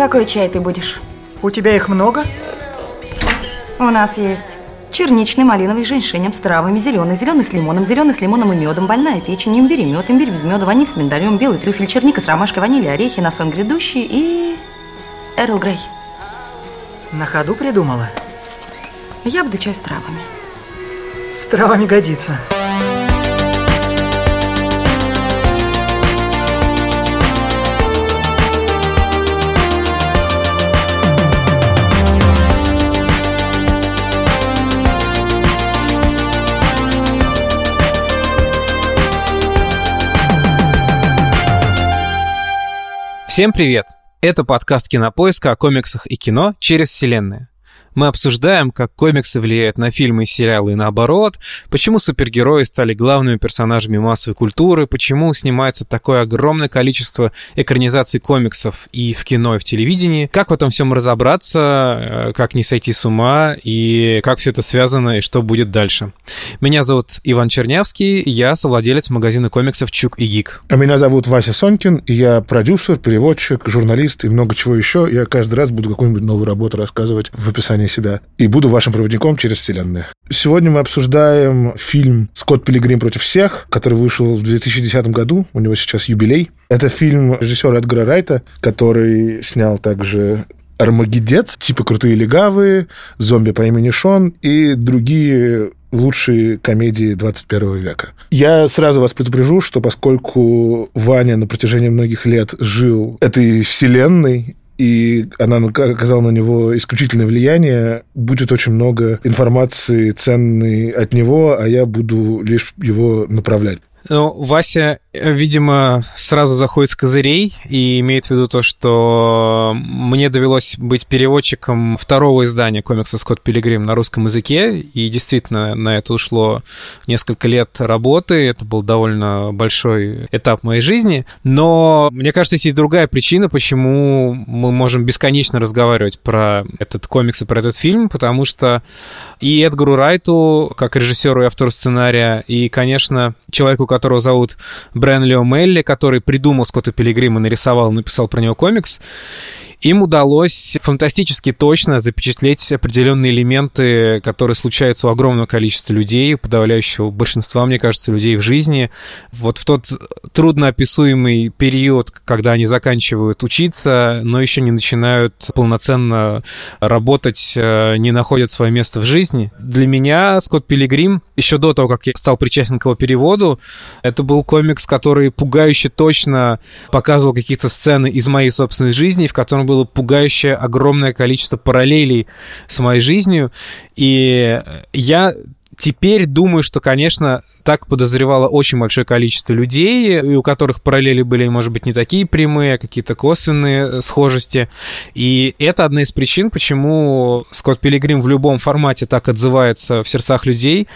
Какой чай ты будешь? У тебя их много? У нас есть черничный, малиновый, женьшенем, с травами, зеленый, зеленый с лимоном, зеленый с лимоном и медом, больная печень, имбирь и мед, имбирь без меда, ваниль с миндалем, белый трюфель, черника с ромашкой, ваниль, орехи, на сон грядущий и... Эрл Грей. На ходу придумала? Я буду чай с травами. С травами годится. Всем привет! Это подкаст «Кинопоиска» о комиксах и кино через вселенные. Мы обсуждаем, как комиксы влияют на фильмы и сериалы и наоборот, почему супергерои стали главными персонажами массовой культуры, почему снимается такое огромное количество экранизаций комиксов и в кино, и в телевидении, как в этом всем разобраться, э, как не сойти с ума, и как все это связано, и что будет дальше. Меня зовут Иван Чернявский, я совладелец магазина комиксов «Чук и Гик». А меня зовут Вася Сонькин, я продюсер, переводчик, журналист и много чего еще. Я каждый раз буду какую-нибудь новую работу рассказывать в описании себя. И буду вашим проводником через вселенную. Сегодня мы обсуждаем фильм «Скотт Пилигрим против всех», который вышел в 2010 году. У него сейчас юбилей. Это фильм режиссера Эдгара Райта, который снял также Армагеддец, типа «Крутые легавые», «Зомби по имени Шон» и другие лучшие комедии 21 века. Я сразу вас предупрежу, что поскольку Ваня на протяжении многих лет жил этой вселенной и она оказала на него исключительное влияние. Будет очень много информации ценной от него, а я буду лишь его направлять. Ну, Вася, видимо, сразу заходит с козырей и имеет в виду то, что мне довелось быть переводчиком второго издания комикса «Скотт Пилигрим» на русском языке, и действительно на это ушло несколько лет работы, это был довольно большой этап моей жизни, но мне кажется, есть и другая причина, почему мы можем бесконечно разговаривать про этот комикс и про этот фильм, потому что и Эдгару Райту, как режиссеру и автору сценария, и, конечно, человеку, которого зовут Брэн Лео Мелли, который придумал Скотта Пилигрима, нарисовал, написал про него комикс им удалось фантастически точно запечатлеть определенные элементы, которые случаются у огромного количества людей, подавляющего большинства, мне кажется, людей в жизни. Вот в тот трудноописуемый период, когда они заканчивают учиться, но еще не начинают полноценно работать, э, не находят свое место в жизни. Для меня Скотт Пилигрим, еще до того, как я стал причастен к его переводу, это был комикс, который пугающе точно показывал какие-то сцены из моей собственной жизни, в котором было пугающее огромное количество параллелей с моей жизнью. И я теперь думаю, что, конечно, так подозревало очень большое количество людей, и у которых параллели были, может быть, не такие прямые, а какие-то косвенные схожести. И это одна из причин, почему Скотт Пилигрим в любом формате так отзывается в сердцах людей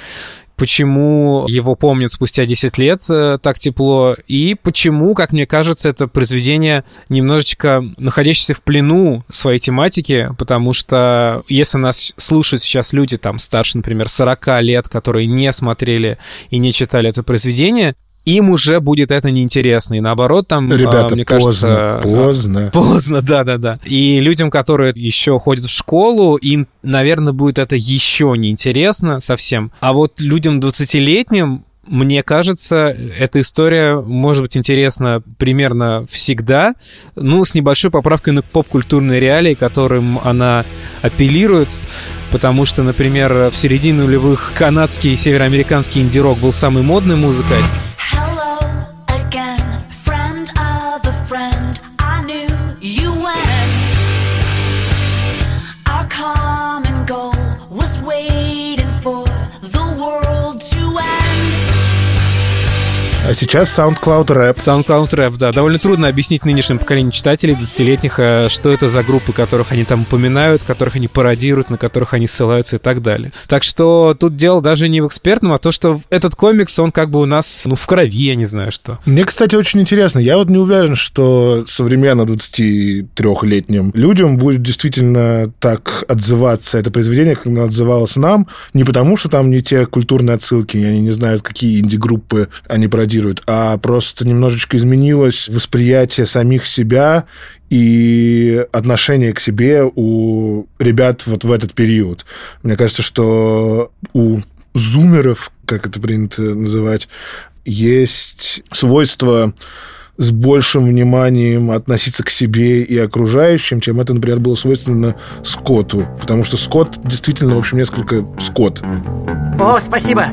почему его помнят спустя 10 лет э, так тепло, и почему, как мне кажется, это произведение немножечко находящееся в плену своей тематики, потому что если нас слушают сейчас люди там старше, например, 40 лет, которые не смотрели и не читали это произведение, им уже будет это неинтересно. И наоборот, там, а, Ребята, мне поздно, кажется... Поздно, поздно. да-да-да. И людям, которые еще ходят в школу, им, наверное, будет это еще неинтересно совсем. А вот людям 20-летним мне кажется, эта история может быть интересна примерно всегда, ну, с небольшой поправкой на поп-культурные реалии, которым она апеллирует потому что, например, в середине нулевых канадский и североамериканский инди-рок был самой модной музыкой. А сейчас SoundCloud Rap. SoundCloud Rap, да. Довольно трудно объяснить нынешним поколению читателей 20-летних, э, что это за группы, которых они там упоминают, которых они пародируют, на которых они ссылаются и так далее. Так что тут дело даже не в экспертном, а то, что этот комикс, он как бы у нас, ну, в крови, я не знаю что. Мне, кстати, очень интересно. Я вот не уверен, что современно 23-летним людям будет действительно так отзываться это произведение, как оно отзывалось нам, не потому, что там не те культурные отсылки, они не знают, какие инди-группы они пародируют, копируют, а просто немножечко изменилось восприятие самих себя и отношение к себе у ребят вот в этот период. Мне кажется, что у зумеров, как это принято называть, есть свойство с большим вниманием относиться к себе и окружающим, чем это, например, было свойственно Скотту. Потому что Скотт действительно, в общем, несколько Скотт. О, спасибо.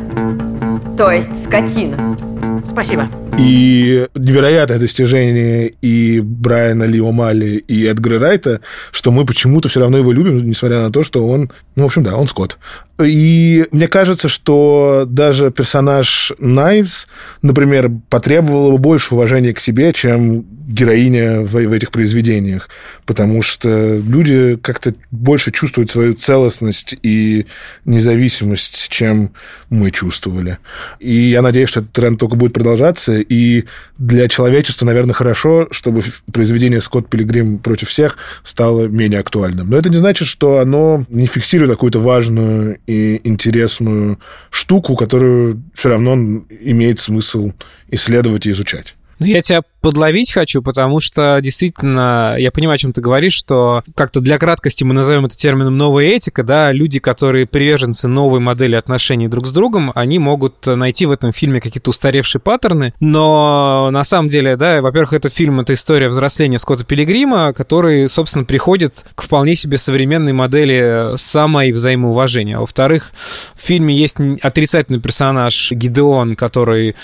То есть скотина. Спасибо. И невероятное достижение и Брайана Ли Омали, и Эдгара Райта, что мы почему-то все равно его любим, несмотря на то, что он, ну, в общем, да, он Скотт. И мне кажется, что даже персонаж Найвс, например, потребовал бы больше уважения к себе, чем героиня в, в этих произведениях, потому что люди как-то больше чувствуют свою целостность и независимость, чем мы чувствовали. И я надеюсь, что этот тренд только будет продолжаться, и для человечества, наверное, хорошо, чтобы произведение «Скотт Пилигрим против всех» стало менее актуальным. Но это не значит, что оно не фиксирует какую-то важную и интересную штуку, которую все равно имеет смысл исследовать и изучать. Ну, я тебя подловить хочу, потому что действительно, я понимаю, о чем ты говоришь, что как-то для краткости мы назовем это термином новая этика, да, люди, которые приверженцы новой модели отношений друг с другом, они могут найти в этом фильме какие-то устаревшие паттерны, но на самом деле, да, во-первых, этот фильм — это история взросления Скотта Пилигрима, который, собственно, приходит к вполне себе современной модели самой взаимоуважения. Во-вторых, в фильме есть отрицательный персонаж Гидеон, который,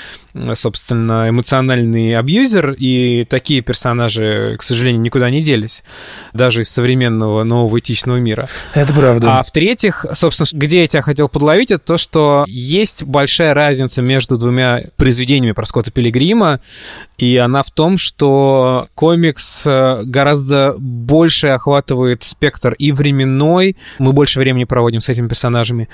собственно, эмоциональный абьюзер, и такие персонажи, к сожалению, никуда не делись, даже из современного нового этичного мира. Это правда. А в-третьих, собственно, где я тебя хотел подловить, это то, что есть большая разница между двумя произведениями про Скотта Пилигрима, и она в том, что комикс э, гораздо больше охватывает спектр и временной, мы больше времени проводим с этими персонажами,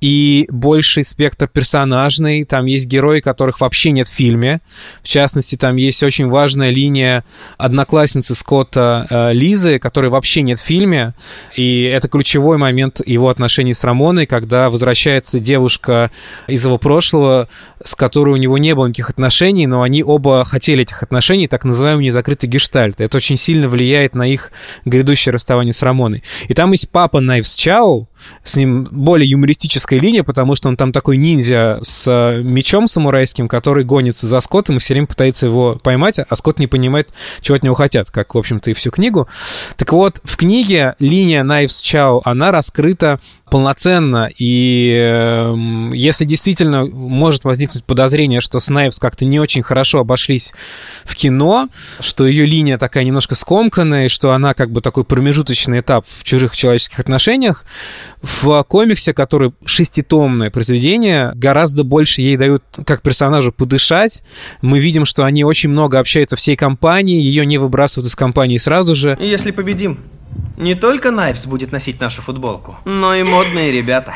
и больший спектр персонажный, там есть герои, которых вообще нет в фильме, в частности, там есть очень важная линия одноклассницы Скотта э, Лизы, которой вообще нет в фильме, и это ключевой момент его отношений с Рамоной, когда возвращается девушка из его прошлого, с которой у него не было никаких отношений, но они оба хотели этих отношений, так называемый незакрытый гештальт. Это очень сильно влияет на их грядущее расставание с Рамоной. И там есть папа Найвс Чау, с ним более юмористическая линия, потому что он там такой ниндзя с э, мечом самурайским, который гонится за Скоттом и все время пытается его поймать, а Скотт не понимает, чего от него хотят, как, в общем-то, и всю книгу. Так вот, в книге линия Найвс Чао, она раскрыта полноценно, и э, если действительно может возникнуть подозрение, что Снайпс как-то не очень хорошо обошлись в кино, что ее линия такая немножко скомканная, и что она как бы такой промежуточный этап в чужих человеческих отношениях, в комиксе, который шеститомное произведение, гораздо больше ей дают как персонажу подышать. Мы видим, что они очень много общаются всей компанией, ее не выбрасывают из компании сразу же. И если победим, не только Найвс будет носить нашу футболку, но и модные ребята.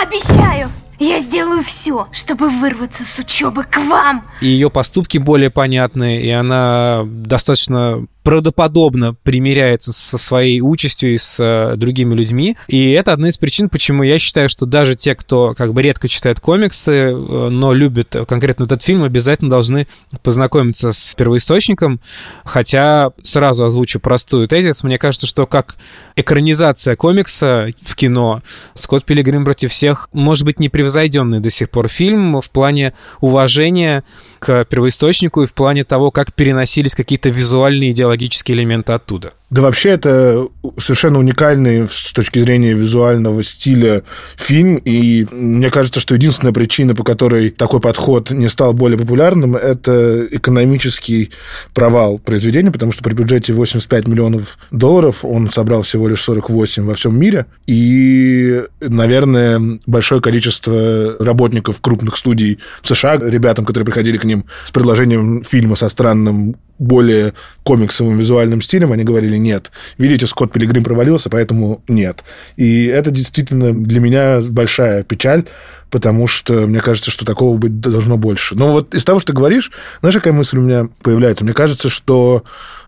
Обещаю, я сделаю все, чтобы вырваться с учебы к вам. И ее поступки более понятны, и она достаточно правдоподобно примиряется со своей участью и с э, другими людьми. И это одна из причин, почему я считаю, что даже те, кто как бы редко читает комиксы, э, но любит конкретно этот фильм, обязательно должны познакомиться с первоисточником. Хотя сразу озвучу простую тезис. Мне кажется, что как экранизация комикса в кино «Скотт Пилигрим против всех» может быть непревзойденный до сих пор фильм в плане уважения к первоисточнику и в плане того, как переносились какие-то визуальные идеологические элементы оттуда. Да вообще это совершенно уникальный с точки зрения визуального стиля фильм, и мне кажется, что единственная причина, по которой такой подход не стал более популярным, это экономический провал произведения, потому что при бюджете 85 миллионов долларов он собрал всего лишь 48 во всем мире, и, наверное, большое количество работников крупных студий в США, ребятам, которые приходили к ним с предложением фильма со странным более комиксовым визуальным стилем, они говорили, нет. Видите, Скотт Пилигрим провалился, поэтому нет. И это действительно для меня большая печаль, потому что мне кажется, что такого быть должно больше. Но вот из того, что ты говоришь, знаешь, какая мысль у меня появляется? Мне кажется, что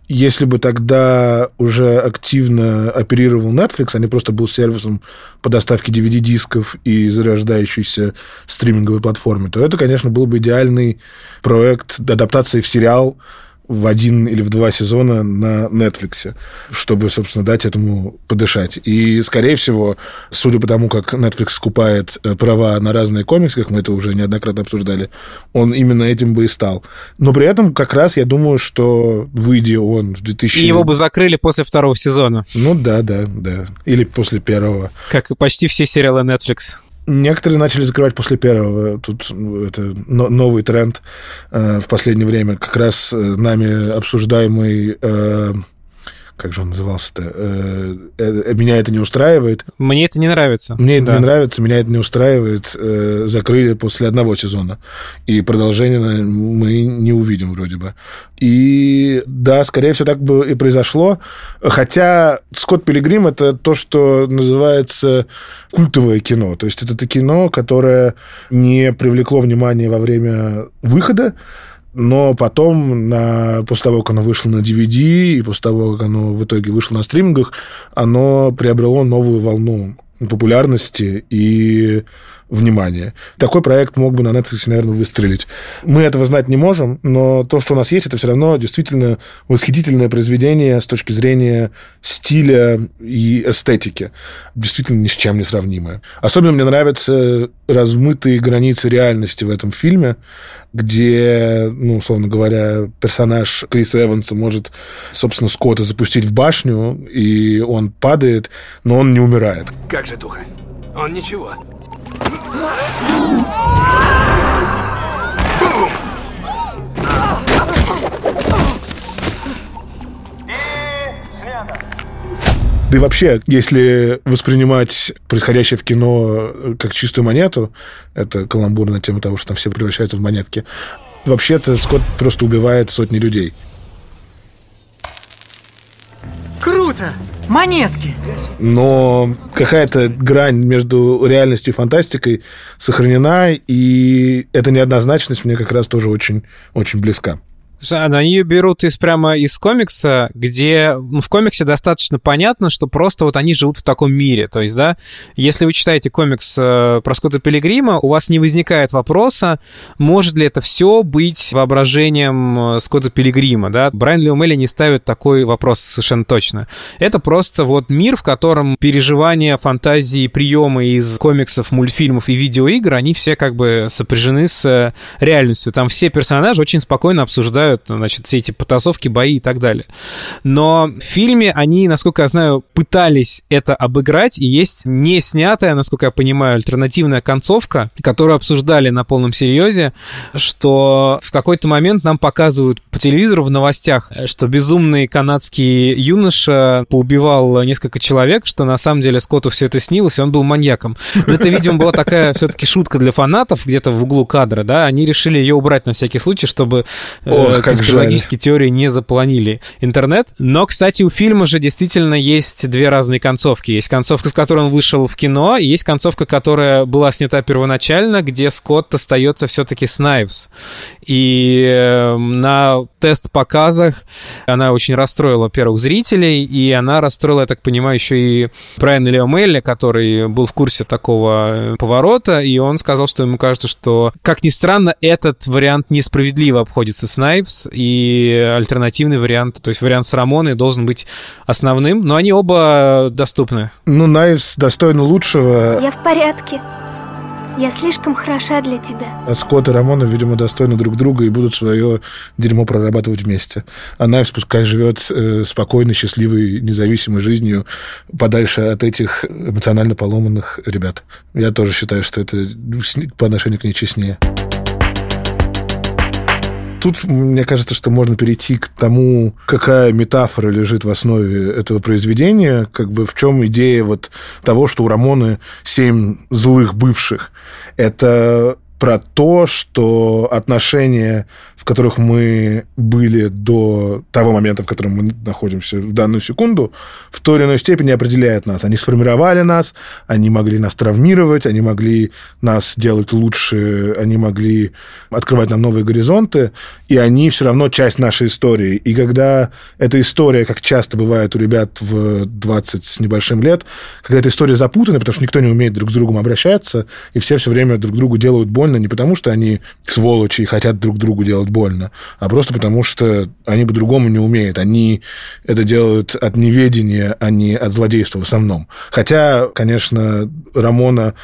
если бы тогда уже активно оперировал Netflix, а не просто был сервисом по доставке DVD-дисков и зарождающейся стриминговой платформе, то это, конечно, был бы идеальный проект адаптации в сериал в один или в два сезона на Netflix, чтобы, собственно, дать этому подышать. И, скорее всего, судя по тому, как Netflix скупает э, права на разные комиксы, как мы это уже неоднократно обсуждали, он именно этим бы и стал. Но при этом как раз я думаю, что выйдя он в 2000... И его бы закрыли после второго сезона. Ну да, да, да. Или после первого. Как и почти все сериалы Netflix. Некоторые начали закрывать после первого. Тут это новый тренд э, в последнее время. Как раз э, нами обсуждаемый э, как же он назывался-то? Э, э, меня это не устраивает. Мне это не нравится. Мне это да. не нравится, меня это не устраивает. Э, закрыли после одного сезона. И продолжение мы не увидим вроде бы. И да, скорее всего, так бы и произошло. Хотя Скотт Пилигрим — это то, что называется культовое кино. То есть это кино, которое не привлекло внимание во время выхода, но потом, на, после того, как оно вышло на DVD, и после того, как оно в итоге вышло на стримингах, оно приобрело новую волну популярности и внимания. Такой проект мог бы на Netflix, наверное, выстрелить. Мы этого знать не можем, но то, что у нас есть, это все равно действительно восхитительное произведение с точки зрения стиля и эстетики. Действительно ни с чем не сравнимое. Особенно мне нравятся размытые границы реальности в этом фильме, где, ну, условно говоря, персонаж Криса Эванса может, собственно, Скотта запустить в башню, и он падает, но он не умирает. Как же Туха? Он ничего. Да и вообще, если воспринимать происходящее в кино как чистую монету, это каламбур на тему того, что там все превращаются в монетки, вообще-то Скотт просто убивает сотни людей. Круто! Монетки! Но какая-то грань между реальностью и фантастикой сохранена, и эта неоднозначность мне как раз тоже очень, очень близка. Они ее берут из прямо из комикса, где ну, в комиксе достаточно понятно, что просто вот они живут в таком мире. То есть, да, если вы читаете комикс э, про Скотта Пилигрима, у вас не возникает вопроса, может ли это все быть воображением э, Скотта Пилигрима, да? Брайан Ли Омелли не ставит такой вопрос совершенно точно. Это просто вот мир, в котором переживания, фантазии, приемы из комиксов, мультфильмов и видеоигр, они все как бы сопряжены с э, реальностью. Там все персонажи очень спокойно обсуждают обсуждают, значит, все эти потасовки, бои и так далее. Но в фильме они, насколько я знаю, пытались это обыграть, и есть не снятая, насколько я понимаю, альтернативная концовка, которую обсуждали на полном серьезе, что в какой-то момент нам показывают по телевизору в новостях, что безумный канадский юноша поубивал несколько человек, что на самом деле Скотту все это снилось, и он был маньяком. Но это, видимо, была такая все-таки шутка для фанатов где-то в углу кадра, да, они решили ее убрать на всякий случай, чтобы э, Ох, конспирологические теории не запланили интернет. Но, кстати, у фильма же действительно есть две разные концовки. Есть концовка, с которой он вышел в кино, и есть концовка, которая была снята первоначально, где Скотт остается все-таки с Найвс. И эм, на тест-показах она очень расстроила первых зрителей, и она расстроила, я так понимаю, еще и Брайана Лео Мелли, который был в курсе такого э, поворота, и он сказал, что ему кажется, что, как ни странно, этот вариант несправедливо обходится с Найвс, Кайвс и альтернативный вариант, то есть вариант с Рамоной должен быть основным, но они оба доступны. Ну, Найвс достойна лучшего. Я в порядке. Я слишком хороша для тебя. А Скотт и Рамона, видимо, достойны друг друга и будут свое дерьмо прорабатывать вместе. А Найвс пускай живет э, спокойной, счастливой, независимой жизнью подальше от этих эмоционально поломанных ребят. Я тоже считаю, что это по отношению к ней честнее тут, мне кажется, что можно перейти к тому, какая метафора лежит в основе этого произведения, как бы в чем идея вот того, что у Рамоны семь злых бывших. Это про то, что отношения, в которых мы были до того момента, в котором мы находимся в данную секунду, в той или иной степени определяют нас. Они сформировали нас, они могли нас травмировать, они могли нас делать лучше, они могли открывать нам новые горизонты, и они все равно часть нашей истории. И когда эта история, как часто бывает у ребят в 20 с небольшим лет, когда эта история запутана, потому что никто не умеет друг с другом обращаться, и все все время друг другу делают больно не потому, что они сволочи и хотят друг другу делать больно, а просто потому, что они по-другому не умеют. Они это делают от неведения, а не от злодейства в основном. Хотя, конечно, Рамона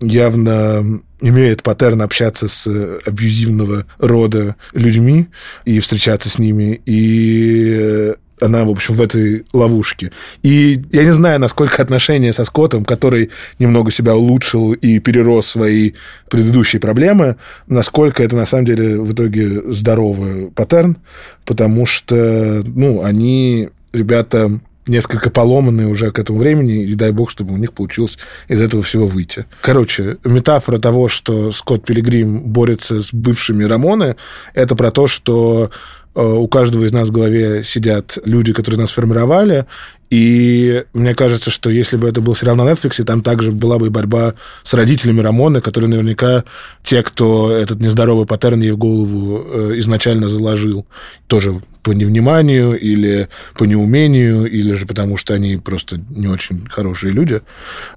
явно имеет паттерн общаться с абьюзивного рода людьми и встречаться с ними. И она, в общем, в этой ловушке. И я не знаю, насколько отношения со Скоттом, который немного себя улучшил и перерос свои предыдущие проблемы, насколько это на самом деле в итоге здоровый паттерн, потому что, ну, они, ребята, несколько поломанные уже к этому времени, и дай бог, чтобы у них получилось из этого всего выйти. Короче, метафора того, что Скотт Пилигрим борется с бывшими Рамоны, это про то, что у каждого из нас в голове сидят люди, которые нас формировали, и мне кажется, что если бы это был сериал на Netflix, там также была бы борьба с родителями Рамоны, которые наверняка те, кто этот нездоровый паттерн ей в голову э, изначально заложил. Тоже по невниманию или по неумению, или же потому, что они просто не очень хорошие люди.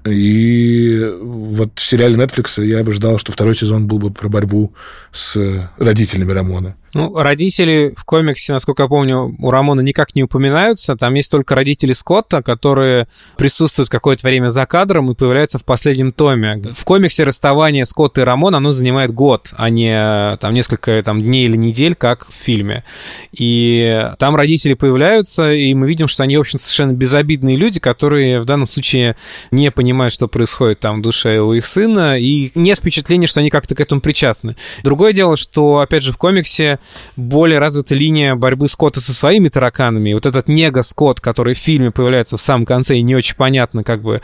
И вот в сериале Netflix я бы ждал, что второй сезон был бы про борьбу с родителями Рамоны. Ну, родители в комиксе, насколько я помню, у Рамона никак не упоминаются. Там есть только родители Скотта, которые присутствуют какое-то время за кадром и появляются в последнем томе. В комиксе расставание Скотта и Рамона, оно занимает год, а не там несколько там, дней или недель, как в фильме. И там родители появляются, и мы видим, что они, в общем, совершенно безобидные люди, которые в данном случае не понимают, что происходит там в душе у их сына, и нет впечатления, что они как-то к этому причастны. Другое дело, что, опять же, в комиксе более развита линия борьбы Скотта со своими тараканами. И вот этот нега-Скотт, который в фильме появляется в самом конце, и не очень понятно, как бы,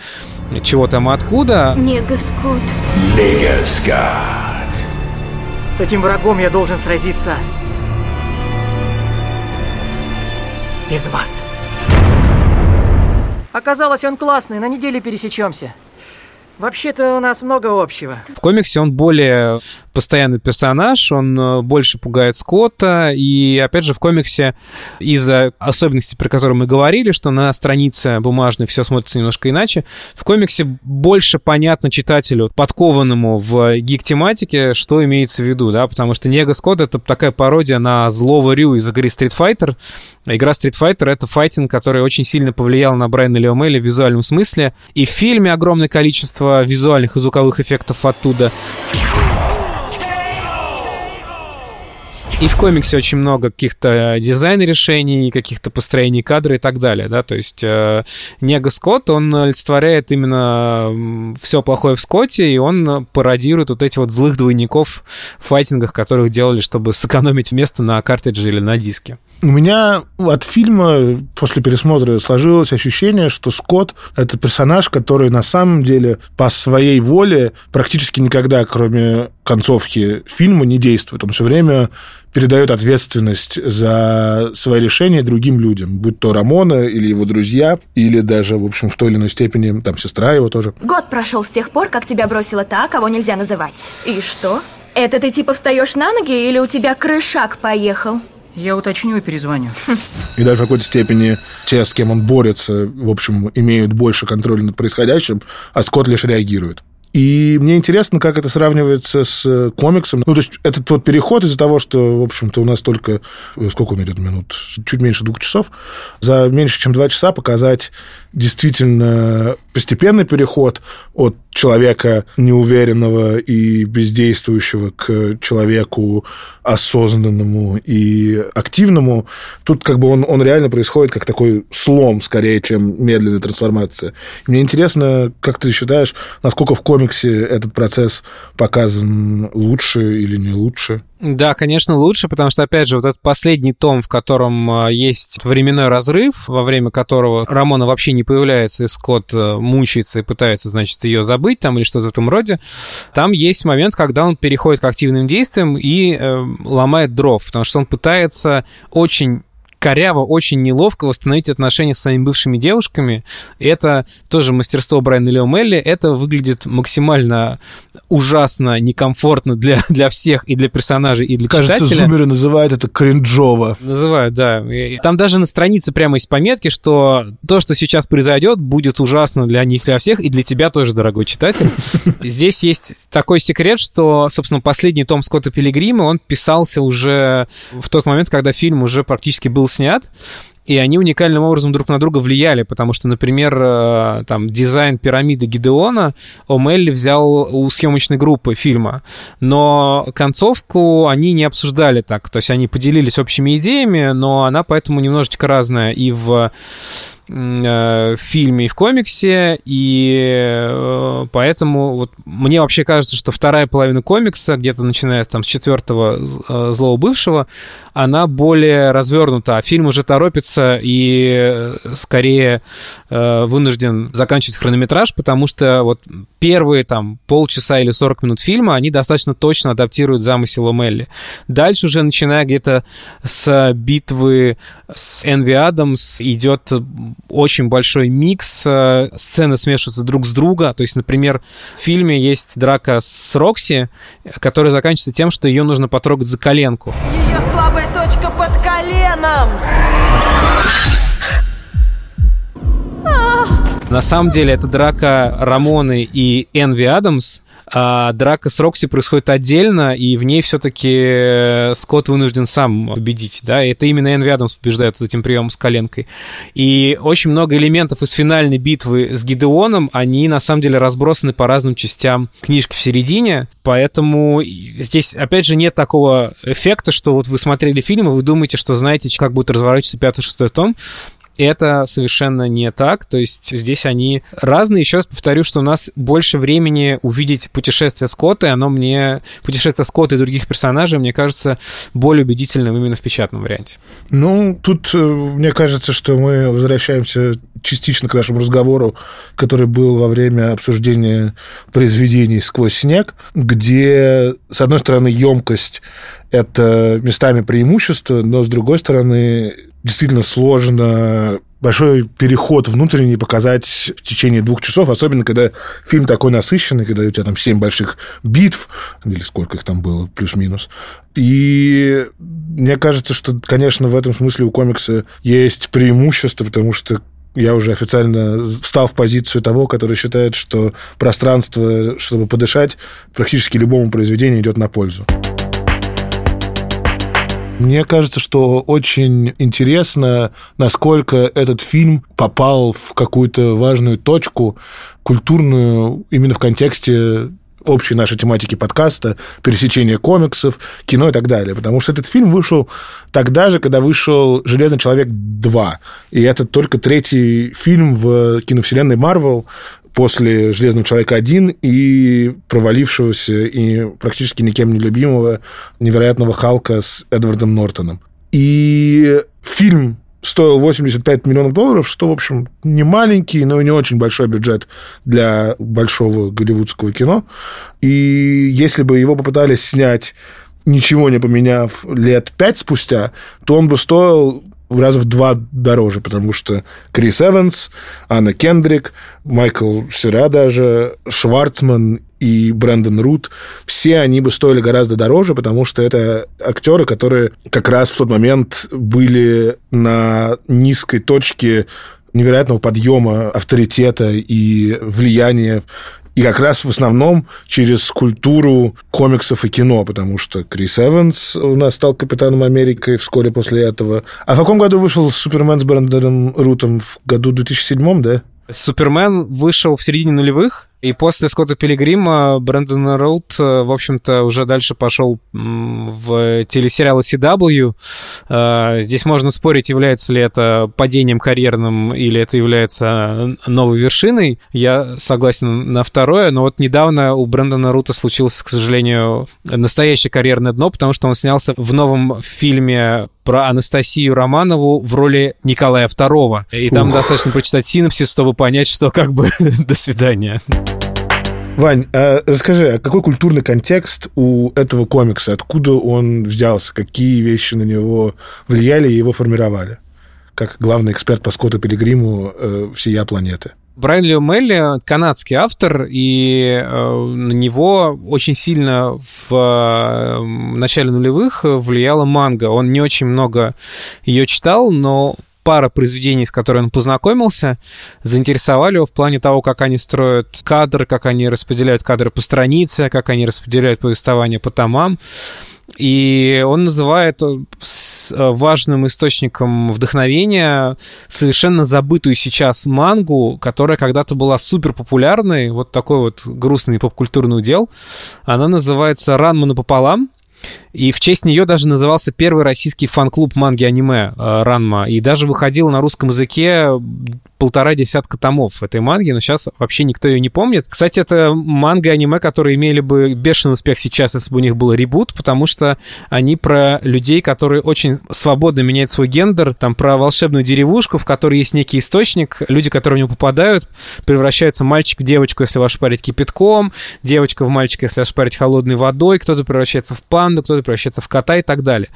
чего там откуда. Нега-Скотт. Нега-Скотт. С этим врагом я должен сразиться. Без вас. Оказалось, он классный, на неделе пересечемся. Вообще-то у нас много общего. В комиксе он более постоянный персонаж, он э, больше пугает Скотта, и, опять же, в комиксе из-за особенностей, про которые мы говорили, что на странице бумажной все смотрится немножко иначе, в комиксе больше понятно читателю, подкованному в гик-тематике, что имеется в виду, да, потому что Нега Скотт — это такая пародия на злого Рю из игры Street Fighter, Игра Street Fighter — это файтинг, который очень сильно повлиял на Брайана Леомеля в визуальном смысле. И в фильме огромное количество визуальных и звуковых эффектов оттуда. И в комиксе очень много каких-то дизайн-решений, каких-то построений кадра и так далее, да, то есть э, Нега Скотт, он олицетворяет именно все плохое в Скотте, и он пародирует вот эти вот злых двойников в файтингах, которых делали, чтобы сэкономить место на картридже или на диске. У меня от фильма после пересмотра сложилось ощущение, что Скотт — это персонаж, который на самом деле по своей воле практически никогда, кроме концовки фильма, не действует. Он все время передает ответственность за свои решения другим людям, будь то Рамона или его друзья, или даже, в общем, в той или иной степени, там, сестра его тоже. Год прошел с тех пор, как тебя бросила та, кого нельзя называть. И что? Это ты типа встаешь на ноги или у тебя крышак поехал? Я уточню и перезвоню. И даже в какой-то степени те, с кем он борется, в общем, имеют больше контроля над происходящим, а Скотт лишь реагирует. И мне интересно, как это сравнивается с комиксом. Ну, то есть этот вот переход из-за того, что, в общем-то, у нас только... Сколько он идет минут? Чуть меньше двух часов. За меньше, чем два часа показать действительно постепенный переход от человека неуверенного и бездействующего к человеку осознанному и активному. Тут как бы он, он реально происходит как такой слом, скорее, чем медленная трансформация. Мне интересно, как ты считаешь, насколько в комиксе этот процесс показан лучше или не лучше? Да, конечно, лучше, потому что, опять же, вот этот последний том, в котором а, есть временной разрыв, во время которого Рамона вообще не появляется, и Скотт э, мучается и пытается, значит, ее забыть там или что-то в этом роде, там есть момент, когда он переходит к активным действиям и э, ломает дров, потому что он пытается очень коряво, очень неловко восстановить отношения с своими бывшими девушками. Это тоже мастерство Брайана Лео Мелли. Это выглядит максимально ужасно, некомфортно для, для всех, и для персонажей, и для Кажется, читателя. зумеры называют это кринжово. Называют, да. И Там даже на странице прямо есть пометки, что то, что сейчас произойдет, будет ужасно для них, для всех, и для тебя тоже, дорогой читатель. Здесь есть такой секрет, что, собственно, последний том Скотта Пилигрима, он писался уже в тот момент, когда фильм уже практически был снят, и они уникальным образом друг на друга влияли, потому что, например, э, там дизайн пирамиды Гидеона О'Мелли взял у съемочной группы фильма, но концовку они не обсуждали так, то есть они поделились общими идеями, но она поэтому немножечко разная и в в фильме и в комиксе, и э, поэтому вот мне вообще кажется, что вторая половина комикса, где-то начиная там с четвертого э, злого бывшего, она более развернута, а фильм уже торопится и э, скорее э, вынужден заканчивать хронометраж, потому что вот первые там полчаса или 40 минут фильма, они достаточно точно адаптируют замысел Омелли. Дальше уже начиная где-то с битвы с Энви Адамс идет очень большой микс, э, сцены смешиваются друг с друга, то есть, например, в фильме есть драка с Рокси, которая заканчивается тем, что ее нужно потрогать за коленку. Ее слабая точка под коленом! На самом деле это драка Рамоны и Энви Адамс, а драка с Рокси происходит отдельно, и в ней все-таки Скотт вынужден сам победить, да, и это именно Энви Адамс побеждает вот этим приемом с коленкой. И очень много элементов из финальной битвы с Гидеоном, они на самом деле разбросаны по разным частям книжки в середине, поэтому здесь, опять же, нет такого эффекта, что вот вы смотрели фильм, и вы думаете, что знаете, как будет разворачиваться пятый-шестой том, это совершенно не так. То есть здесь они разные. Еще раз повторю, что у нас больше времени увидеть путешествие Скотта, и оно мне... Путешествие Скотта и других персонажей, мне кажется, более убедительным именно в печатном варианте. Ну, тут э, мне кажется, что мы возвращаемся частично к нашему разговору, который был во время обсуждения произведений «Сквозь снег», где, с одной стороны, емкость – это местами преимущество, но, с другой стороны, действительно сложно большой переход внутренний показать в течение двух часов, особенно когда фильм такой насыщенный, когда у тебя там семь больших битв, или сколько их там было, плюс-минус. И мне кажется, что, конечно, в этом смысле у комикса есть преимущество, потому что я уже официально встал в позицию того, который считает, что пространство, чтобы подышать, практически любому произведению идет на пользу. Мне кажется, что очень интересно, насколько этот фильм попал в какую-то важную точку культурную именно в контексте общей нашей тематики подкаста, пересечения комиксов, кино и так далее. Потому что этот фильм вышел тогда же, когда вышел «Железный человек 2». И это только третий фильм в киновселенной Марвел, после «Железного человека 1» и провалившегося и практически никем не любимого невероятного Халка с Эдвардом Нортоном. И фильм стоил 85 миллионов долларов, что, в общем, не маленький, но и не очень большой бюджет для большого голливудского кино. И если бы его попытались снять ничего не поменяв лет пять спустя, то он бы стоил в раза в два дороже, потому что Крис Эванс, Анна Кендрик, Майкл Сера даже, Шварцман и Брэндон Рут, все они бы стоили гораздо дороже, потому что это актеры, которые как раз в тот момент были на низкой точке невероятного подъема авторитета и влияния и как раз в основном через культуру комиксов и кино, потому что Крис Эванс у нас стал капитаном Америки вскоре после этого. А в каком году вышел Супермен с Брэндоном Рутом? В году 2007, да? Супермен вышел в середине нулевых, И после Скотта Пилигрима Брэндон Роуд, э, в общем-то, уже дальше пошел в телесериалы CW. Э, здесь можно спорить, является ли это падением карьерным или это является новой вершиной. Я согласен на второе, но вот недавно у Брэндона Рута случилось, к сожалению, настоящее карьерное дно, потому что он снялся в новом фильме про Анастасию Романову в роли Николая II. И там Ух. достаточно прочитать синопсис, чтобы понять, что как бы до свидания. Вань, а расскажи, а какой культурный контекст у этого комикса? Откуда он взялся? Какие вещи на него влияли и его формировали? Как главный эксперт по Скотту Пилигриму э, всея планеты. Брайан Лео Мелли канадский автор, и э, на него очень сильно в э, начале нулевых влияла манга. Он не очень много ее читал, но пара произведений, с которыми он познакомился, заинтересовали его в плане того, как они строят кадр, как они распределяют кадры по странице, как они распределяют повествование по томам. И он называет э, важным источником вдохновения совершенно забытую сейчас мангу, которая когда-то была супер популярной, вот такой вот грустный поп-культурный удел. Она называется «Ранма напополам», и в честь нее даже назывался первый российский фан-клуб манги-аниме э, «Ранма». И даже выходил на русском языке полтора десятка томов этой манги, но сейчас вообще никто ее не помнит. Кстати, это манга и аниме, которые имели бы бешеный успех сейчас, если бы у них был ребут, потому что они про людей, которые очень свободно меняют свой гендер, там про волшебную деревушку, в которой есть некий источник, люди, которые в него попадают, превращаются мальчик в девочку, если вас шпарить кипятком, девочка в мальчика, если вас шпарить холодной водой, кто-то превращается в панду, кто-то превращается в кота и так далее.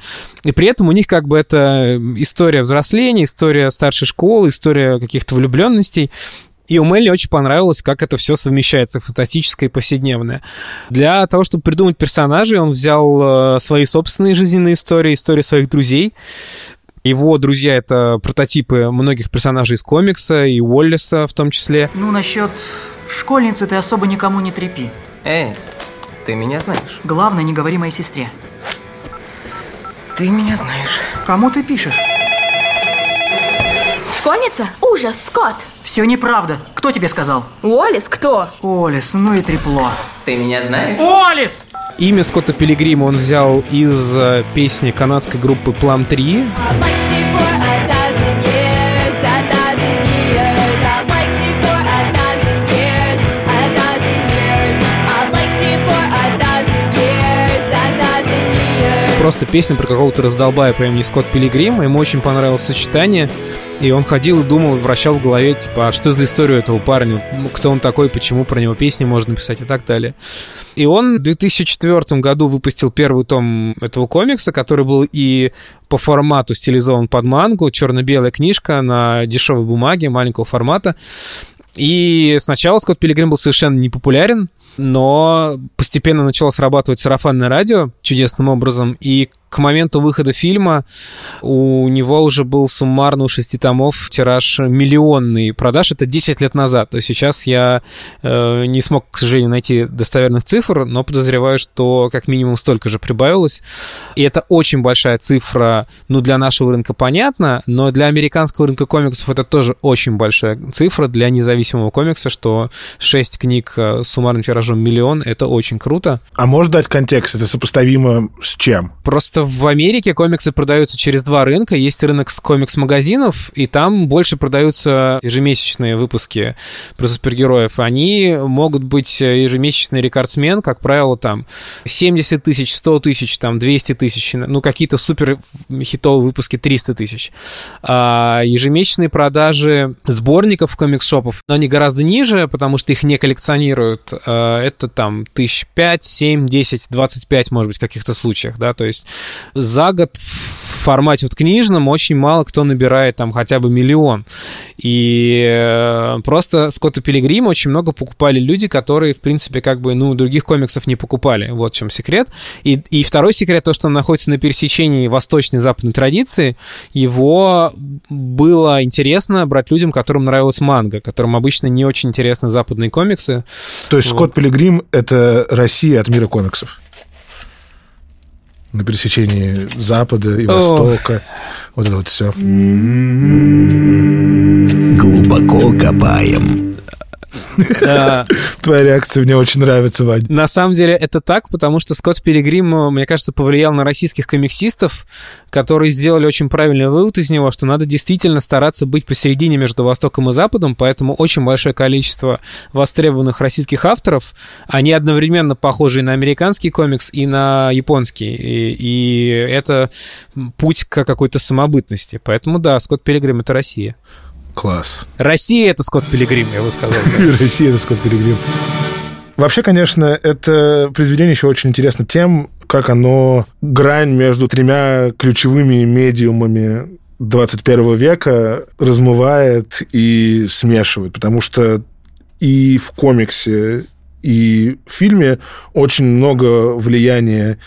И при этом у них как бы это история взросления, история старшей школы, история каких-то влюбленностей. И у Мелли очень понравилось, как это все совмещается, фантастическое и повседневное. Для того, чтобы придумать персонажей, он взял э, свои собственные жизненные истории, истории своих друзей. Его друзья — это прототипы многих персонажей из комикса, и Уоллиса в том числе. Ну, насчет школьницы ты особо никому не трепи. Эй, ты меня знаешь? Главное, не говори моей сестре. Ты меня знаешь. Кому ты пишешь? Школьница? Ужас, Скотт! Все неправда. Кто тебе сказал? Уоллес, кто? Уоллес, ну и трепло. Ты меня знаешь? Уоллес! Имя Скотта Пилигрима он взял из э, песни канадской группы Plum 3. Просто песня про какого-то раздолбая по имени Скотт Пилигрим. Ему очень понравилось сочетание. И он ходил и думал, вращал в голове, типа, а что за история этого парня? Кто он такой, почему про него песни можно написать и так далее. И он в 2004 году выпустил первый том этого комикса, который был и по формату стилизован под мангу, черно-белая книжка на дешевой бумаге маленького формата. И сначала Скотт Пилигрим был совершенно непопулярен, но постепенно начало срабатывать сарафанное радио чудесным образом, и к моменту выхода фильма у него уже был суммарно у шести томов тираж миллионный продаж. Это 10 лет назад. То есть сейчас я э, не смог, к сожалению, найти достоверных цифр, но подозреваю, что как минимум столько же прибавилось. И это очень большая цифра, ну, для нашего рынка понятно, но для американского рынка комиксов это тоже очень большая цифра для независимого комикса, что 6 книг с суммарным тиражом миллион, это очень круто. А можешь дать контекст? Это сопоставимо с чем? Просто в Америке комиксы продаются через два рынка. Есть рынок с комикс-магазинов, и там больше продаются ежемесячные выпуски про супергероев. Они могут быть ежемесячный рекордсмен, как правило, там 70 тысяч, 100 тысяч, там 200 тысяч, ну какие-то супер хитовые выпуски 300 тысяч. А ежемесячные продажи сборников комикс-шопов, но они гораздо ниже, потому что их не коллекционируют. А, это там тысяч 5, 7, 10, 25, может быть, в каких-то случаях, да, то есть за год в формате вот книжном очень мало кто набирает там хотя бы миллион. И э, просто Скотта Пилигрима очень много покупали люди, которые, в принципе, как бы, ну, других комиксов не покупали. Вот в чем секрет. И, и второй секрет, то, что он находится на пересечении восточной и западной традиции, его было интересно брать людям, которым нравилась манга, которым обычно не очень интересны западные комиксы. То есть вот. Скотт Пилигрим — это Россия от мира комиксов? На пересечении Запада и Востока. Вот это вот все. Глубоко копаем. Твоя реакция мне очень нравится, Вань. На самом деле это так, потому что Скотт Пилигрим, мне кажется, повлиял на российских комиксистов, которые сделали очень правильный вывод из него, что надо действительно стараться быть посередине между Востоком и Западом, поэтому очень большое количество востребованных российских авторов, они одновременно похожи на американский комикс и на японский, и, и это путь к какой-то самобытности. Поэтому да, Скотт Пилигрим — это Россия. Класс. Россия — это Скотт Пилигрим, я бы сказал. Россия — это Скотт Пилигрим. Вообще, конечно, это произведение еще очень интересно тем, как оно грань между тремя ключевыми медиумами 21 века размывает и смешивает, потому что и в комиксе, и в фильме очень много влияния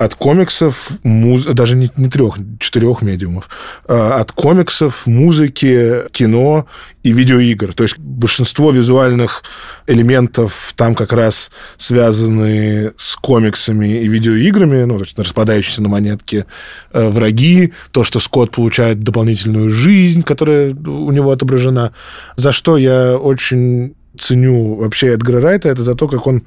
от комиксов, муз... даже не, не трех, четырех медиумов, а от комиксов, музыки, кино и видеоигр. То есть большинство визуальных элементов там как раз связаны с комиксами и видеоиграми, ну, то есть распадающиеся на монетке э, враги, то, что Скотт получает дополнительную жизнь, которая у него отображена, за что я очень ценю вообще Эдгара Райта, это за то, как он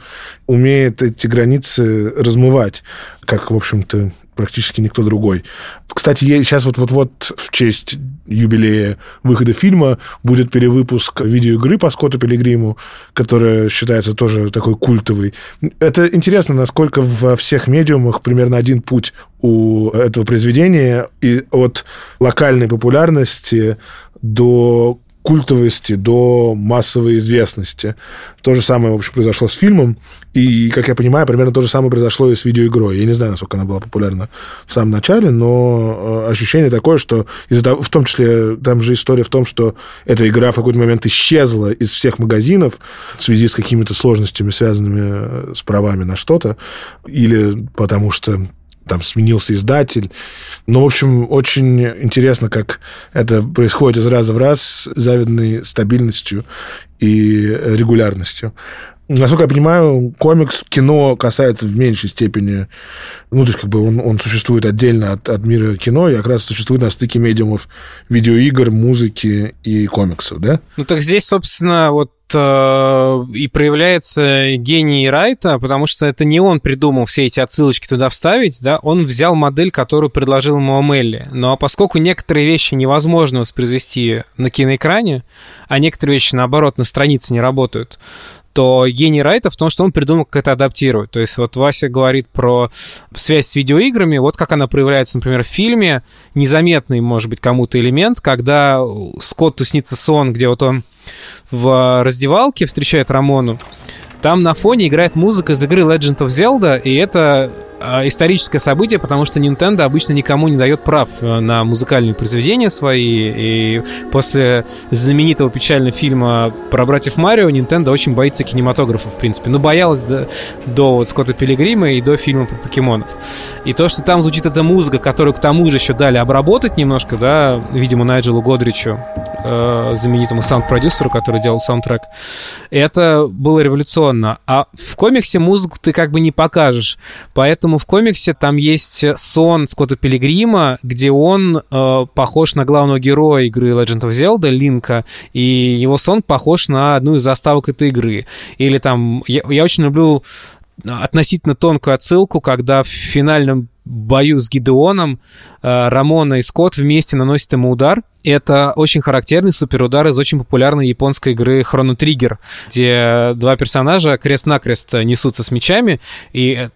умеет эти границы размывать, как, в общем-то, практически никто другой. Кстати, сейчас вот-вот-вот в честь юбилея выхода фильма будет перевыпуск видеоигры по Скотту Пилигриму, которая считается тоже такой культовой. Это интересно, насколько во всех медиумах примерно один путь у этого произведения и от локальной популярности до культовости до массовой известности. То же самое, в общем, произошло с фильмом. И, как я понимаю, примерно то же самое произошло и с видеоигрой. Я не знаю, насколько она была популярна в самом начале, но э, ощущение такое, что из-за того, в том числе, там же история в том, что эта игра в какой-то момент исчезла из всех магазинов в связи с какими-то сложностями, связанными э, с правами на что-то, или потому что там сменился издатель. Ну, в общем, очень интересно, как это происходит из раза в раз с завидной стабильностью и регулярностью. Насколько я понимаю, комикс, кино касается в меньшей степени, ну, то есть как бы он, он существует отдельно от, от мира кино и как раз существует на стыке медиумов видеоигр, музыки и комиксов, да? Ну, так здесь, собственно, вот э, и проявляется гений Райта, потому что это не он придумал все эти отсылочки туда вставить, да, он взял модель, которую предложил ему ну, а поскольку некоторые вещи невозможно воспроизвести на киноэкране, а некоторые вещи, наоборот, на странице не работают, то гений Райта в том, что он придумал, как это адаптировать. То есть вот Вася говорит про связь с видеоиграми, вот как она проявляется, например, в фильме, незаметный, может быть, кому-то элемент, когда Скотту снится сон, где вот он в раздевалке встречает Рамону, там на фоне играет музыка из игры Legend of Zelda, и это историческое событие, потому что Nintendo обычно никому не дает прав э, на музыкальные произведения свои. И после знаменитого печального фильма про братьев Марио Nintendo очень боится кинематографа, в принципе. Но боялась до, до вот Скотта Пилигрима и до фильма про покемонов. И то, что там звучит эта музыка, которую к тому же еще дали обработать немножко, да, видимо, Найджелу Годричу, э, знаменитому саунд-продюсеру, который делал саундтрек, это было революционно. А в комиксе музыку ты как бы не покажешь. Поэтому Поэтому в комиксе там есть сон Скотта Пилигрима, где он э, похож на главного героя игры Legend of Zelda, Линка, и его сон похож на одну из заставок этой игры. Или там... Я, я очень люблю относительно тонкую отсылку, когда в финальном бою с Гидеоном э, Рамона и Скотт вместе наносят ему удар, это очень характерный суперудар из очень популярной японской игры Chrono Trigger, где два персонажа крест-накрест несутся с мечами, и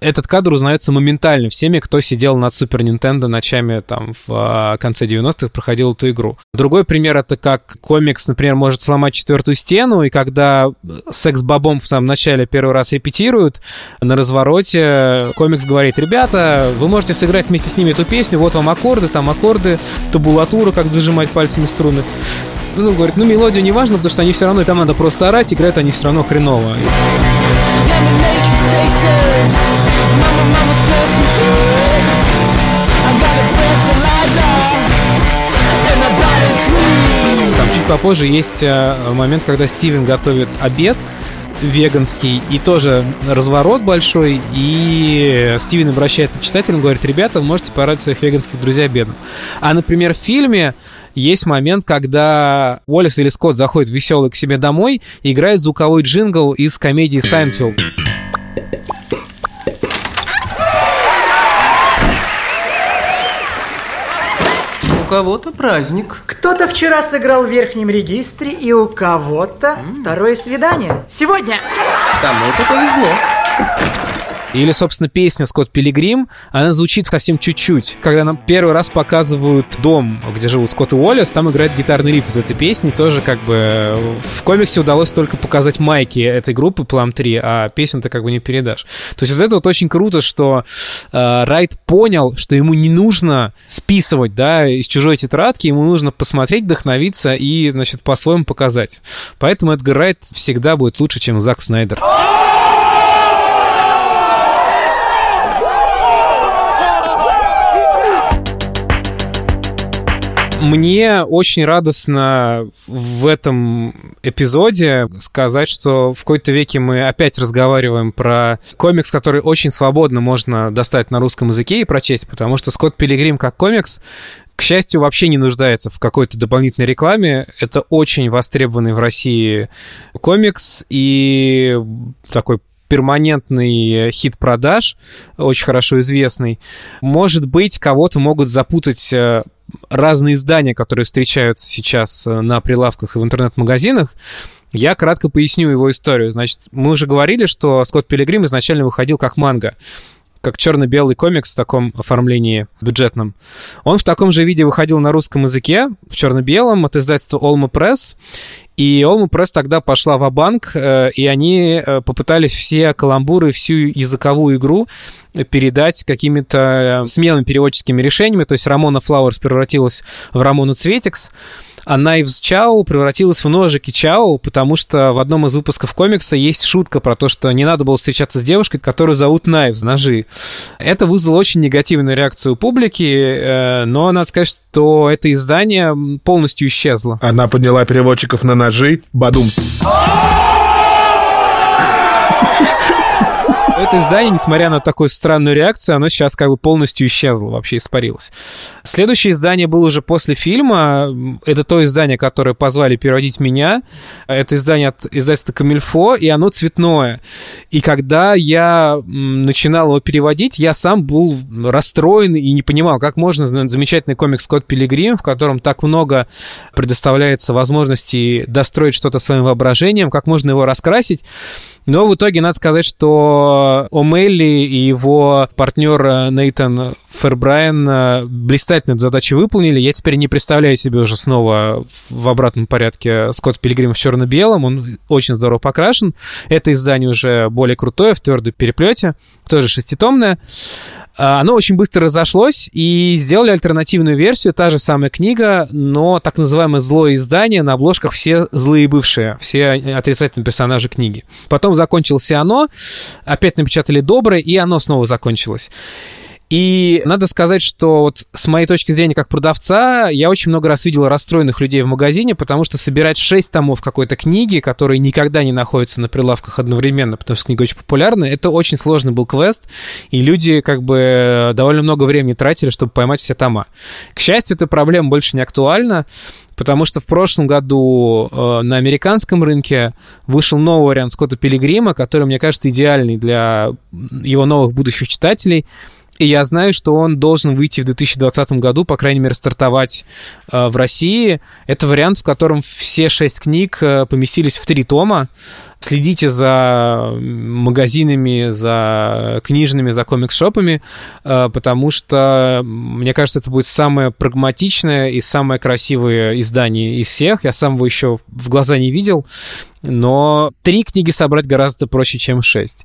этот кадр узнается моментально всеми, кто сидел над Супер Нинтендо ночами там в а, конце 90-х, проходил эту игру. Другой пример — это как комикс, например, может сломать четвертую стену, и когда секс-бобом в самом начале первый раз репетируют, на развороте комикс говорит, ребята, вы можете сыграть вместе с ними эту песню, вот вам аккорды, там аккорды, табулатура, как зажимать пальцами струны. Ну, говорит, ну, мелодию не важно, потому что они все равно, там надо просто орать, играют они все равно хреново. Там чуть попозже есть э, момент, когда Стивен готовит обед, веганский, и тоже разворот большой, и Стивен обращается к читателям, говорит, ребята, вы можете порадовать своих веганских друзей обедом. А, например, в фильме есть момент, когда Уоллес или Скотт заходит веселый к себе домой и играет звуковой джингл из комедии «Сайнфелд». Кого-то праздник. Кто-то вчера сыграл в верхнем регистре, и у кого-то второе свидание. Сегодня. Кому-то повезло. Или, собственно, песня «Скотт Пилигрим», она звучит совсем чуть-чуть. Когда нам первый раз показывают дом, где живут Скотт и Уоллес, там играет гитарный риф из этой песни. Тоже как бы в комиксе удалось только показать майки этой группы Plum 3, а песню ты как бы не передашь. То есть вот это вот очень круто, что э, Райт понял, что ему не нужно списывать, да, из чужой тетрадки, ему нужно посмотреть, вдохновиться и, значит, по-своему показать. Поэтому Эдгар Райт всегда будет лучше, чем Зак Снайдер. Мне очень радостно в этом эпизоде сказать, что в какой-то веке мы опять разговариваем про комикс, который очень свободно можно достать на русском языке и прочесть, потому что Скотт Пилигрим как комикс к счастью, вообще не нуждается в какой-то дополнительной рекламе. Это очень востребованный в России комикс и такой перманентный хит продаж, очень хорошо известный. Может быть, кого-то могут запутать э, разные издания, которые встречаются сейчас э, на прилавках и в интернет-магазинах. Я кратко поясню его историю. Значит, мы уже говорили, что Скотт Пилигрим изначально выходил как манга как черно-белый комикс в таком оформлении бюджетном. Он в таком же виде выходил на русском языке, в черно-белом, от издательства Olma Press. И Olma Press тогда пошла в банк и они э, попытались все каламбуры, всю языковую игру передать какими-то смелыми переводческими решениями. То есть Рамона Флауэрс превратилась в Рамону Цветикс, а Knives Чао превратилась в ножики Чао, потому что в одном из выпусков комикса есть шутка про то, что не надо было встречаться с девушкой, которую зовут Knives, ножи. Это вызвало очень негативную реакцию публики, э, но надо сказать, что это издание полностью исчезло. Она подняла переводчиков на ножи. Бадум. Это издание, несмотря на такую странную реакцию, оно сейчас как бы полностью исчезло, вообще испарилось. Следующее издание было уже после фильма. Это то издание, которое позвали переводить меня. Это издание от издательства Камильфо, и оно цветное. И когда я начинал его переводить, я сам был расстроен и не понимал, как можно замечательный комикс «Скотт Пилигрим», в котором так много предоставляется возможностей достроить что-то своим воображением, как можно его раскрасить, но в итоге надо сказать, что О'Мелли и его партнер э, Нейтан Фербрайен э, блистательно эту задачу выполнили. Я теперь не представляю себе уже снова в обратном порядке Скотт Пилигрим в черно-белом. Он очень здорово покрашен. Это издание уже более крутое, в твердой переплете, тоже шеститомное. А, оно очень быстро разошлось и сделали альтернативную версию, та же самая книга, но так называемое злое издание, на обложках все злые бывшие, все отрицательные персонажи книги. Потом закончилось оно, опять напечатали доброе, и оно снова закончилось. И надо сказать, что вот с моей точки зрения как продавца, я очень много раз видел расстроенных людей в магазине, потому что собирать 6 томов какой-то книги, которые никогда не находятся на прилавках одновременно, потому что книга очень популярная, это очень сложный был квест, и люди как бы довольно много времени тратили, чтобы поймать все тома. К счастью, эта проблема больше не актуальна, потому что в прошлом году э, на американском рынке вышел новый вариант Скотта Пилигрима, который, мне кажется, идеальный для его новых будущих читателей — и я знаю, что он должен выйти в 2020 году, по крайней мере, стартовать э, в России. Это вариант, в котором все шесть книг э, поместились в три тома. Следите за магазинами, за книжными, за комикс-шопами, э, потому что, мне кажется, это будет самое прагматичное и самое красивое издание из всех. Я сам его еще в глаза не видел, но три книги собрать гораздо проще, чем шесть.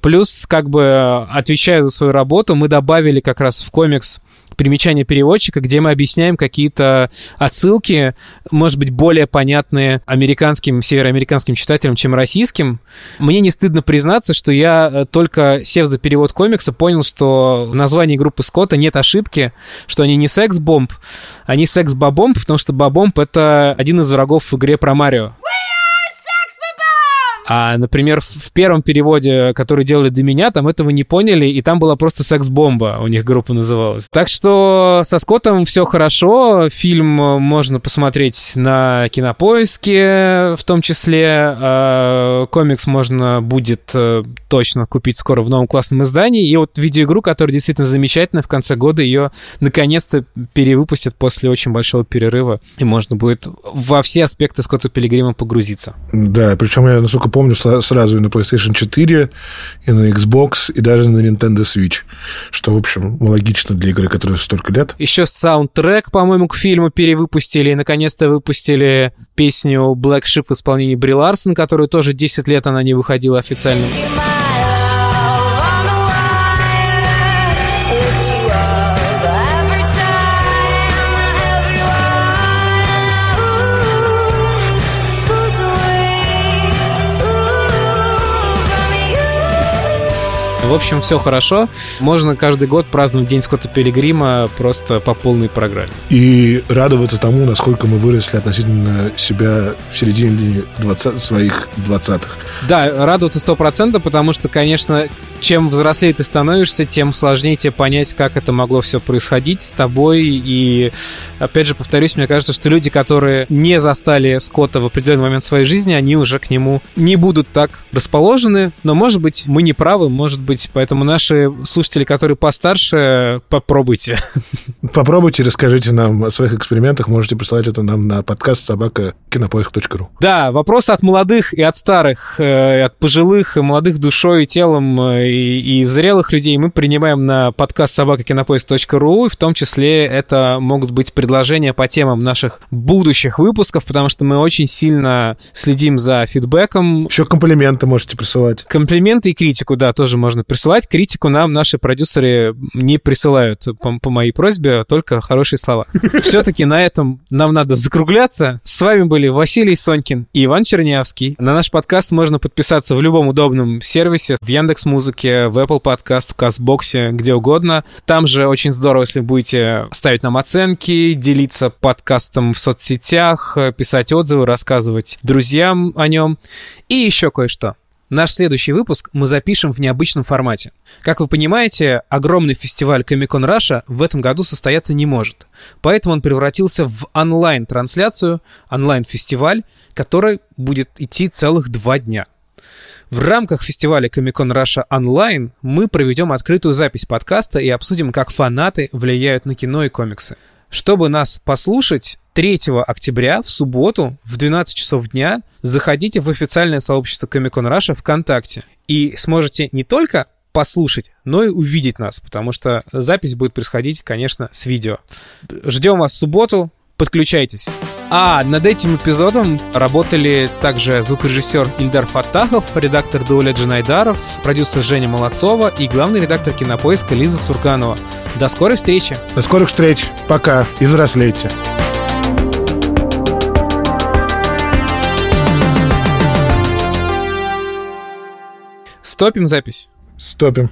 Плюс, как бы, отвечая за свою работу, мы добавили как раз в комикс примечание переводчика, где мы объясняем какие-то отсылки, может быть, более понятные американским, североамериканским читателям, чем российским. Мне не стыдно признаться, что я э, только сев за перевод комикса, понял, что в названии группы Скотта нет ошибки, что они не секс-бомб, они секс-бабомб, потому что бабомб — это один из врагов в игре про Марио. А, например, в, первом переводе, который делали до меня, там этого не поняли, и там была просто секс-бомба, у них группа называлась. Так что со Скоттом все хорошо, фильм можно посмотреть на Кинопоиске в том числе, а, комикс можно будет э, точно купить скоро в новом классном издании, и вот видеоигру, которая действительно замечательная, в конце года ее наконец-то перевыпустят после очень большого перерыва, и можно будет во все аспекты Скотта Пилигрима погрузиться. Да, причем я, насколько помню, сразу и на PlayStation 4, и на Xbox, и даже на Nintendo Switch, что, в общем, логично для игры, которая столько лет. Еще саундтрек, по-моему, к фильму перевыпустили, и наконец-то выпустили песню Black Ship в исполнении Бри Ларсон, которую тоже 10 лет она не выходила официально. В общем, все хорошо. Можно каждый год праздновать День Скотта Пилигрима просто по полной программе. И радоваться тому, насколько мы выросли относительно себя в середине 20, своих 20-х. Да, радоваться сто процентов, потому что, конечно, чем взрослее ты становишься, тем сложнее тебе понять, как это могло все происходить с тобой. И, опять же, повторюсь, мне кажется, что люди, которые не застали Скотта в определенный момент своей жизни, они уже к нему не будут так расположены. Но, может быть, мы не правы, может быть. Поэтому наши слушатели, которые постарше, попробуйте. Попробуйте, расскажите нам о своих экспериментах. Можете присылать это нам на подкаст собака кинопоиск.ру. Да, вопрос от молодых и от старых, э, от пожилых, молодых душой и телом э, и, и зрелых людей мы принимаем на подкаст собака кинопоиск.ру. И в том числе это могут быть предложения по темам наших будущих выпусков, потому что мы очень сильно следим за фидбэком. Еще комплименты можете присылать. Комплименты и критику, да, тоже можно присылать. Критику нам наши продюсеры не присылают по, по моей просьбе, только хорошие слова. Все-таки на этом нам надо закругляться. С вами были Василий Сонькин и Иван Чернявский. На наш подкаст можно подписаться в любом удобном сервисе, в Яндекс Музыке, в Apple Podcast, в Кастбоксе, где угодно. Там же очень здорово, если будете ставить нам оценки, делиться подкастом в соцсетях, писать отзывы, рассказывать друзьям о нем. И еще кое-что. Наш следующий выпуск мы запишем в необычном формате. Как вы понимаете, огромный фестиваль Comic-Con Russia в этом году состояться не может. Поэтому он превратился в онлайн-трансляцию, онлайн-фестиваль, который будет идти целых два дня. В рамках фестиваля Comic-Con Russia Online мы проведем открытую запись подкаста и обсудим, как фанаты влияют на кино и комиксы. Чтобы нас послушать, 3 октября в субботу в 12 часов дня заходите в официальное сообщество Comic-Con Russia ВКонтакте и сможете не только послушать, но и увидеть нас, потому что запись будет происходить, конечно, с видео. Ждем вас в субботу, подключайтесь. А над этим эпизодом работали также звукорежиссер Ильдар Фатахов, редактор Дауля Джанайдаров, продюсер Женя Молодцова и главный редактор кинопоиска Лиза Сурганова. До скорой встречи! До скорых встреч! Пока и взрослейте! Стопим запись. Стопим.